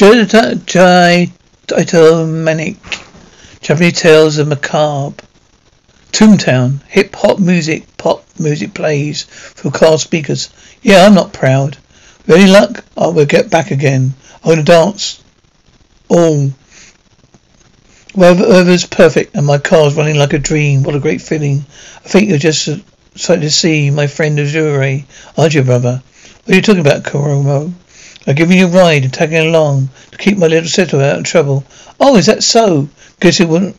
Jai Manic, Japanese Tales of Macabre. Tomb Town, hip hop music, pop music plays through car speakers. Yeah, I'm not proud. With any luck, I will get back again. I'm gonna dance. All. Weather's perfect and my car's running like a dream. What a great feeling. I think you're just excited to see my friend Azure. Aren't you, brother? What are you talking about, Koromo? I'm giving you a ride and tagging along to keep my little sister out of trouble. Oh, is that so? Guess it wouldn't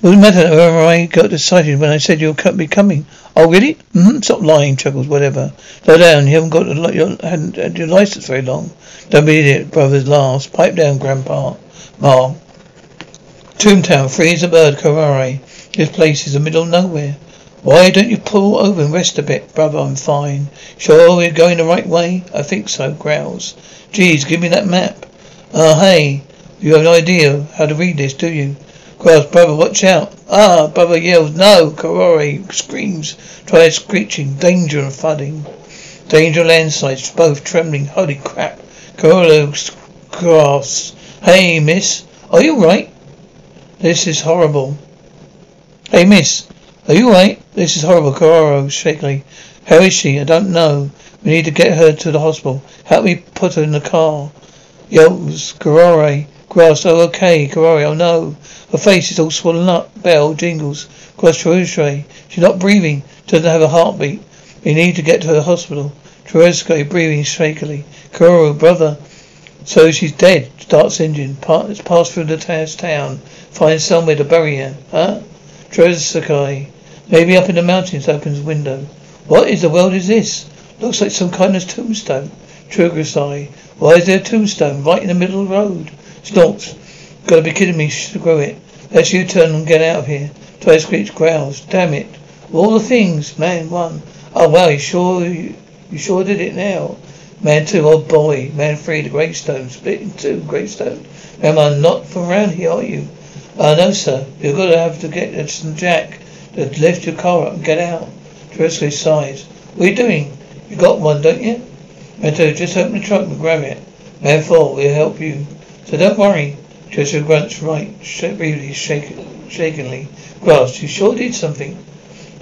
wouldn't matter where I got excited when I said you'll be coming. Oh, really? Mm-hmm. Stop lying, Chuckles. Whatever. Slow down. You haven't got your, hadn't had your license very long. Don't be idiot, brothers. Last. Pipe down, Grandpa. Ma. Tomb Town, free as a bird, Karare. This place is the middle of nowhere. Why don't you pull over and rest a bit, brother? I'm fine. Sure we're going the right way? I think so, growls. Geez, give me that map. Ah, uh, hey. You have no idea how to read this, do you? Growls, brother, watch out. Ah, brother yells, no. Karori screams, tries screeching, danger and flooding. Danger landslides, both trembling. Holy crap. Karolo grasps. Hey, miss. Are you right? This is horrible. Hey, miss. Are you right? This is horrible, Karoro, shakily. How is she? I don't know. We need to get her to the hospital. Help me put her in the car. Yells, Karore. Grass, oh okay, Karore, oh no. Her face is all swollen up. Bell jingles. Grass. She's not breathing. Doesn't have a heartbeat. We need to get to the hospital. Teruske breathing shakily. Karoro, brother. So she's dead. Starts engine. Pass, pass through the town. Find somewhere to bury her. Huh? Teruske. Maybe up in the mountains opens window. What is the world is this? Looks like some kind of tombstone. Trugrasai. Why is there a tombstone right in the middle of the road? Snorts. Gotta be kidding me, screw it. Let's you turn and get out of here. Try screech growls. Damn it. all the things, man one. Oh wow, you sure you, you sure did it now. Man two, oh boy. Man three, the gravestone. Split in two, gravestone. Man one, not from around here, are you? Uh, no, sir. You're gonna have to get some jack to lift your car up and get out. Teruske sighs. What are you doing? You got one, don't you? Mento, just open the trunk and grab it. Man 4, we'll help you. So don't worry. Teruske grunts right, briefly, shake, shakenly. Grass, you sure did something.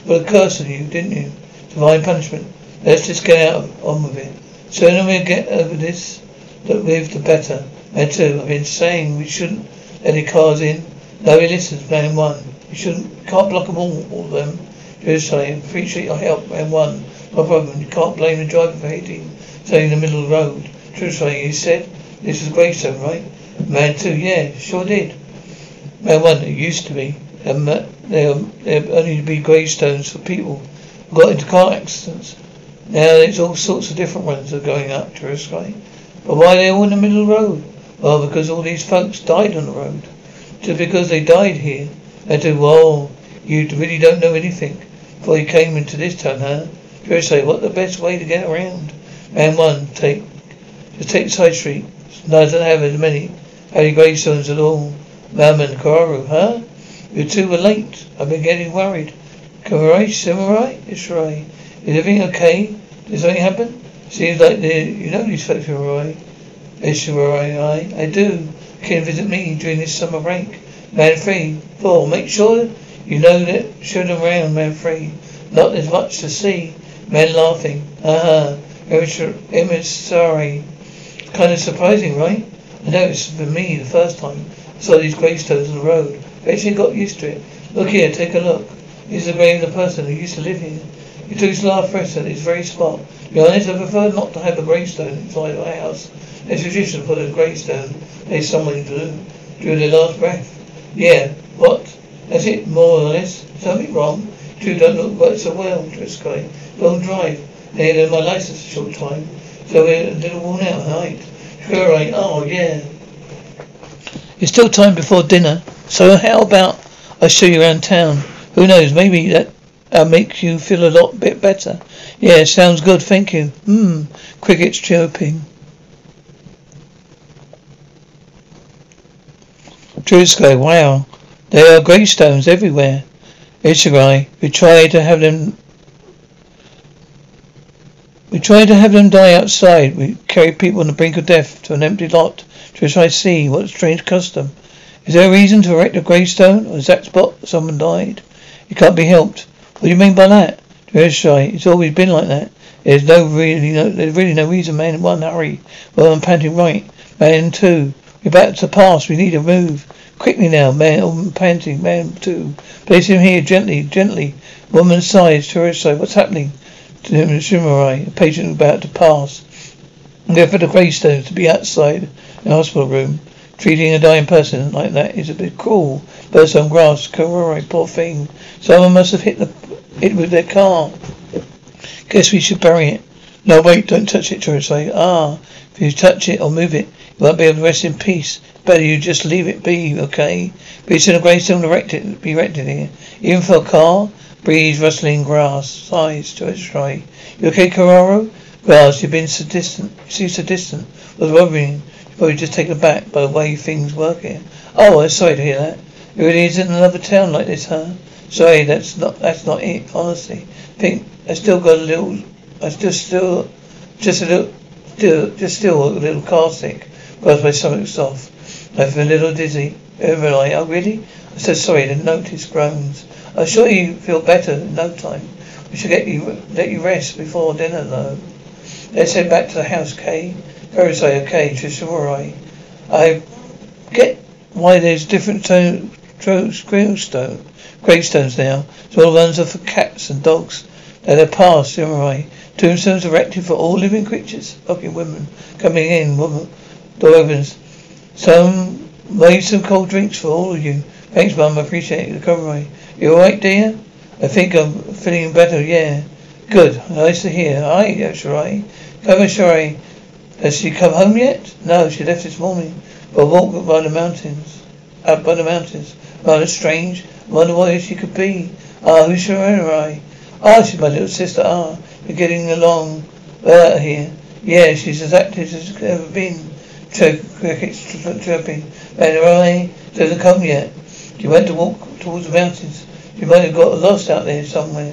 Put a curse on you, didn't you? Divine punishment. Let's just get out of, on with it. Sooner we get over this, with the better. 2, I've been saying we shouldn't let any cars in. Nobody listens, man 1. You shouldn't, can't block them all, all of them. Just saying, appreciate your help, man one. No problem, you can't blame the driver for hitting, staying in the middle of the road. True you said, this is Greystone, right? Man two, yeah, sure did. Man one, it used to be. And there there only to be gravestones for people who got into car accidents. Now there's all sorts of different ones that are going up to sky. But why are they all in the middle of the road? Well, because all these folks died on the road. Just because they died here I said, well, you really don't know anything before you came into this town, huh? say, what the best way to get around? Man one, take, just take side street. No, I don't have as many Harry gravestones at all. Mam and Karu, huh? You two were late. I've been getting worried. Karai, Samurai? Right. Is everything okay? Did something happen? Seems like the, you know these folks, Samurai. It's I, I do. Can visit me during this summer break. Man three, four. Make sure you know that. Show them around, man three. Not as much to see. Men laughing. Uh-huh. Emissary. Kind of surprising, right? I know it's for me the first time. I saw these gravestones on the road. Eventually got used to it. Look here, take a look. This is the grave of the person who used to live here. His last breath at this very spot. Be honest, I prefer not to have a gravestone inside my house. It's tradition to put a gravestone There's someone drew, drew their last breath. Yeah, what? That's it, more or less. Something wrong? Two don't look quite so well, Driscoll. Long drive. They had my license a short time, so we're a little worn out, right? Sure, right. Oh, yeah. It's still time before dinner, so how about I show you around town? Who knows, maybe that uh, make you feel a lot bit better. Yeah, sounds good, thank you. Hmm, crickets chirping. Driscoll, wow. There are gravestones everywhere. Ishirai, we try to have them we try to have them die outside. We carry people on the brink of death to an empty lot to try to see what a strange custom. Is there a reason to erect a gravestone on that spot someone died? It can't be helped. What do you mean by that? Ishirai, it's always been like that. There's no really no there's really no reason, man, one hurry. Well I'm panting right. Man two. We're about to pass, we need to move. Quickly now, man, oh, panting, man two. Place him here, gently, gently. Woman sighs, tourist. What's happening? To him, Shumarai, a patient about to pass. There for the gravestones to be outside the hospital room. Treating a dying person like that is a bit cruel. Burst on grass, Kawarai, poor thing. Someone must have hit the it with their car. Guess we should bury it. No, wait, don't touch it, Torosai. Ah, if you touch it or move it, you won't be able to rest in peace. Better you just leave it be, okay? Beats in a gravestone erected, be erected here. Even for a car? Breeze, rustling grass, sighs to its try. You okay, Carraro? Grass, you've been so distant, you seem so distant. Was worrying. You're probably just taken aback by the way things work here. Oh, I'm sorry to hear that. It really isn't another town like this, huh? Sorry, that's not, that's not it, honestly. I Think, I still got a little, I still, still, just a little, still, just still a little car sick. Because my stomach's soft. I feel a little dizzy. Over like, oh really? I'm so sorry to notice groans. I'm sure you feel better in no time. We should get you let you rest before dinner though. Let's head back to the house, Kay. Very okay, just alright. I get why there's different tone gravestone gravestones now. So all ones are for cats and dogs. They're their past, alright. Tombstones erected for all living creatures. Fucking women coming in, woman door opens. Some made some cold drinks for all of you. Thanks, Mum. I appreciate the cover. You alright, dear? I think I'm feeling better, yeah. Good. Nice to hear. Aye, that's right. Come sorry. Has she come home yet? No, she left this morning for a walk by the mountains. Up by the mountains. Rather strange. Wonder what she could be. Ah, who's Shirai? Ah, she's my little sister. Ah, we're getting along well here. Yeah, she's as active as she's ever been. Crickets chirping. Anyway, doesn't come yet. She went to walk towards the mountains. She might have got lost out there somewhere.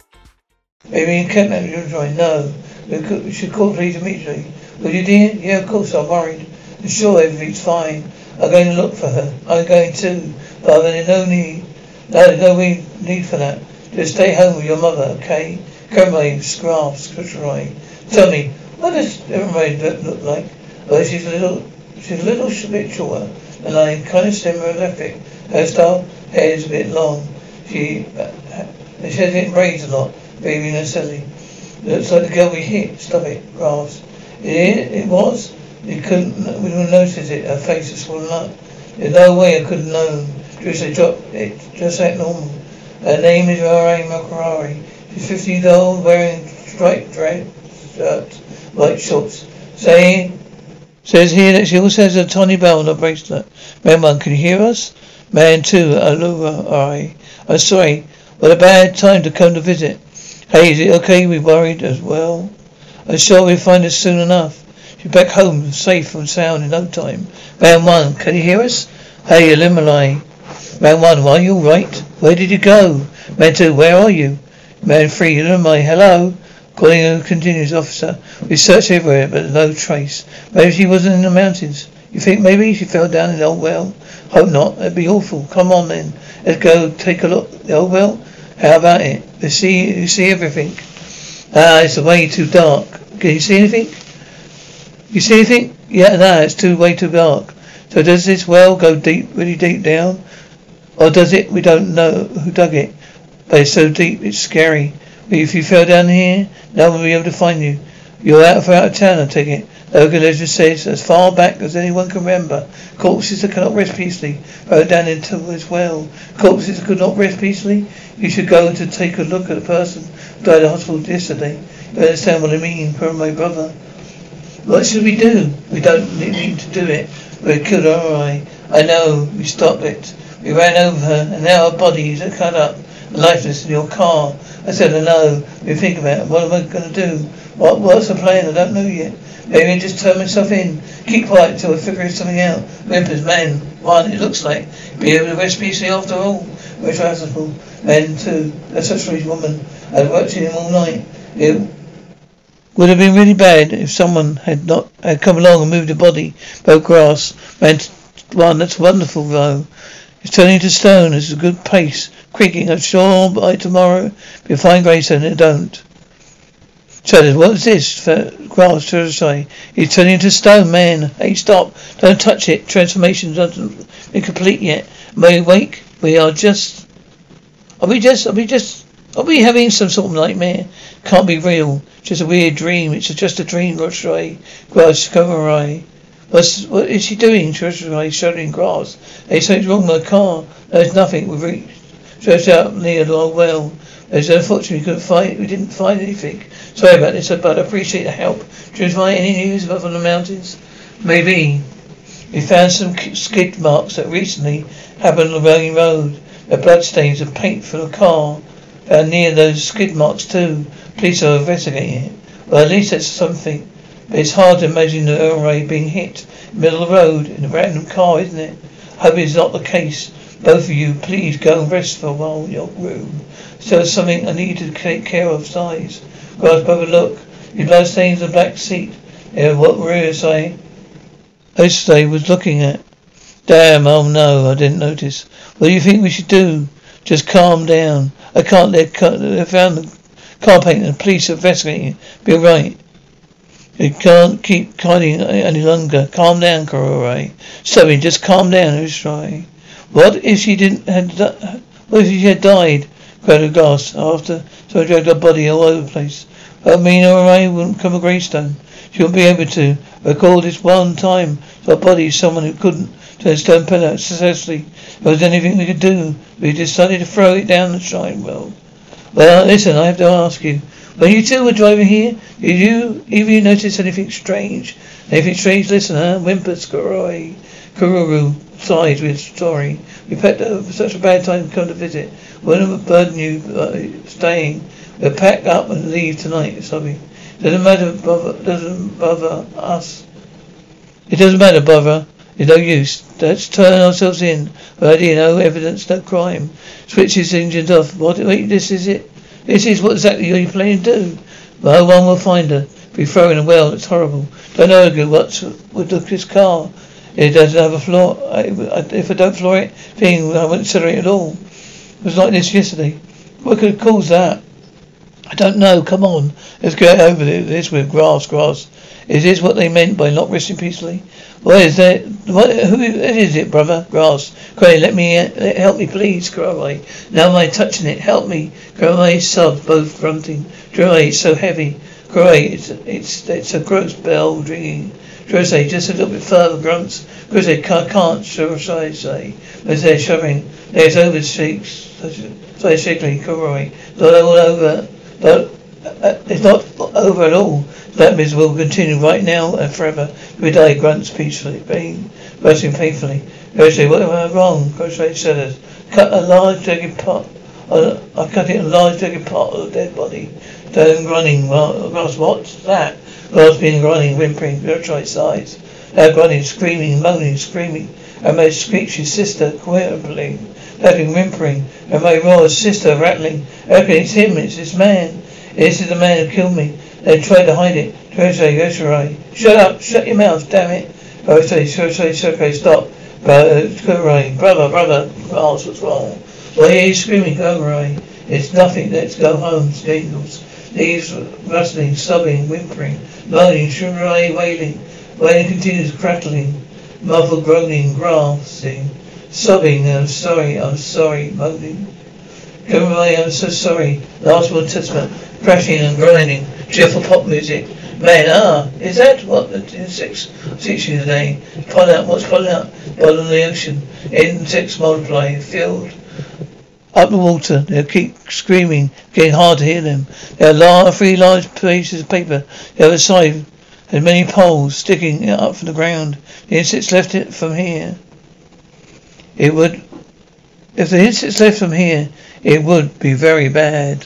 Maybe you can't let me join. No. We, should call police immediately. Will you, dear? Yeah, of course. I'm worried. I'm sure everything's fine. I'm going to look for her. I'm going to. But there's no need. No, there's no need for that. Just stay home with your mother, okay? Kermay, Scraf, Scritcheroy. Tell me, what does everybody look like? Well, she's a little, she's a little bit shorter, and I kind of slim her. Hairstyle, hair is a bit long. She, uh, she has it braids a lot. Baby, no silly. Looks like the girl we hit. It, Graves. It, it was. You couldn't, we didn't notice it. Her face was swollen up. There's no way I could have known. Just dropped it, just like normal. Her name is Rara Makarari. She's 50 years old, wearing striped dress, shirt, white shorts. Say, says here that she also has a tiny bell on her bracelet. Man one, can you hear us? Man two, Alura, I. I'm sorry. What a bad time to come to visit. Hey, is it okay? We worried as well. I'm sure we'll find us soon enough. She's back home, safe and sound in no time. Man one, can you hear us? Hey, Elimelei. Man one, are you alright? Where did you go? Man two, where are you? Man three, Elimelei, hello? Calling a continuous officer. We searched everywhere, but no trace. Maybe she wasn't in the mountains. You think maybe she fell down in the old well? Hope not. That'd be awful. Come on then. Let's go take a look. The old well? How about it? You see, you see everything. Ah, it's way too dark. Can you see anything? You see anything? Yeah, no, it's too way too dark. So does this well go deep, really deep down? Or does it? We don't know who dug it. But it's so deep, it's scary. If you fell down here, no one will be able to find you. You're out of out of town, I take it. Legend says, as far back as anyone can remember, corpses that cannot rest peacefully thrown down into as well. Corpses that could not rest peacefully. You should go to take a look at a person who died in the hospital yesterday. You understand what I mean, for my brother. What should we do? We don't need to do it. We killed her, alright. I know. We stopped it. We ran over her, and now our bodies are cut up, lifeless in your car. I said, I know. We think about it. What am I going to do? What, what's the plan? I don't know yet. Maybe I just turn myself in. Keep quiet until I figure something out. Whimpers, man. One, it looks like. Be able to rest peacefully after all. Which hospital. And two, a such a woman. I've worked in him all night. It would have been really bad if someone had not had come along and moved the body, broke grass. Man, one, that's wonderful though. It's turning to stone. It's a good pace. Creaking. I'm sure by tomorrow be a fine gravestone. It don't. Shuddered. What's this? Grass to say. He's turning into stone, man. Hey, stop. Don't touch it. Transformation doesn't complete yet. May we wake? We are just. Are we just? Are we just? Are we having some sort of nightmare? Can't be real. Just a weird dream. It's just a dream, Roshrai. Grass, Komarai. What's, what is she doing? Roshrai shouldering grass. There's something wrong with my car. There's nothing. We've reached. Stretched out near uh, the well. There's unfortunately we couldn't find we didn't find anything. Sorry about this, but I appreciate the help. Do you find any news of the mountains? Maybe. We found some skid marks that recently happened on the Welling Road. The bloodstains of paint from the car found near those skid marks too. Police are investigating it. Well, at least that's something. But it's hard to imagine the Earl Ray being hit in the middle of the road in a random car, isn't it? I Hope it's not the case. Both of you, please go and rest for a while in your room. Still something I need to take care of, size. Grass brother, look. Your blood stains the black seat. Yeah, what were say? Osday was looking at. Damn, oh no, I didn't notice. What do you think we should do? Just calm down. I can't let, they found the car paint and the police are investigating. Be right. You can't keep hiding any longer. Calm down, Karore. Sorry, just calm down, Osday. What if she didn't had, what if she had died? cried glass after so I dragged her body all over the place. But Mina Ray wouldn't come a gravestone. She wouldn't be able to. Recall this one time our body someone who couldn't turn stone pillar successfully. If there was anything we could do, we decided to throw it down the shrine well. Well, listen, I have to ask you. When you two were driving here, did you either you notice anything strange? Anything strange? Listen, huh? Whimpers, Kuroi. Kururu sighed with story. We picked up such a bad time to come to visit. Wouldn't have burden you uh, staying. We'll pack up and leave tonight, Sobby. Doesn't matter, bother, doesn't bother us. It doesn't matter, bother. It's no use. Let's turn ourselves in. Already no evidence, no crime. Switch his engines off. What? Wait, this is it. This is what exactly are you're planning to do. No one will find her. Be thrown in a well. It's horrible. Don't know what's with this car. It doesn't have a floor. If I don't floor it, thing I won't it at all. It was like this yesterday. What could have caused that? I don't know. Come on. Let's get over this with grass, grass. Is this what they meant by not resting peacefully? What is that? What, who is it, brother? Grass. Cray, let me, uh, help me, please, Cray. Now am I touching it? Help me. Cray sobbed, both grunting. It's so heavy. Great, it's, it's, it's a gross bell ringing. Jose, just a little bit further, grunts. Jose, can't, can't, sure, I say. As they're shoving, there's over shakes, so shakily, Kuroi. Not all over, not, uh, it's not over at all. That miss will continue right now and forever. We die, grunts peacefully, pain, bursting painfully. Jose, what am I wrong? Jose said, cut a large jagged part. Uh, I cut it a large jagged part of the dead body. Then running, well, what's that? Gasping, running, whimpering, virtually sides. Now grunting, screaming, moaning, screaming. And my screechy sister, quibbling, laughing, whimpering. And my raw sister, rattling. Okay, it's him, it's this man. This is the man who killed me. They tried to hide it. Yosei, Yoshirai. Shut up, shut your mouth, damn it. Yosei, Yosei, Yosei, stop. Brother, brother, brother, ask what's wrong. Are you screaming, Kurai? It's nothing, let's go home, Scandals. These rustling, sobbing, whimpering, moaning, shrill wailing. Wailing continues crackling, muffled groaning, grasping, sobbing, I'm sorry, I'm sorry, moaning. Everybody, I'm so sorry. Last one testament, crashing and grinding, cheerful pop music. Man, ah, is that what the insects teach you today? Pull out, what's pulling out? Bottom of the ocean. Insects multiply, filled up the water. They'll keep screaming, getting hard to hear them. There are large, three large pieces of paper. The other side has many poles sticking up from the ground. The insects left it from here. It would, if the insects left from here, it would be very bad.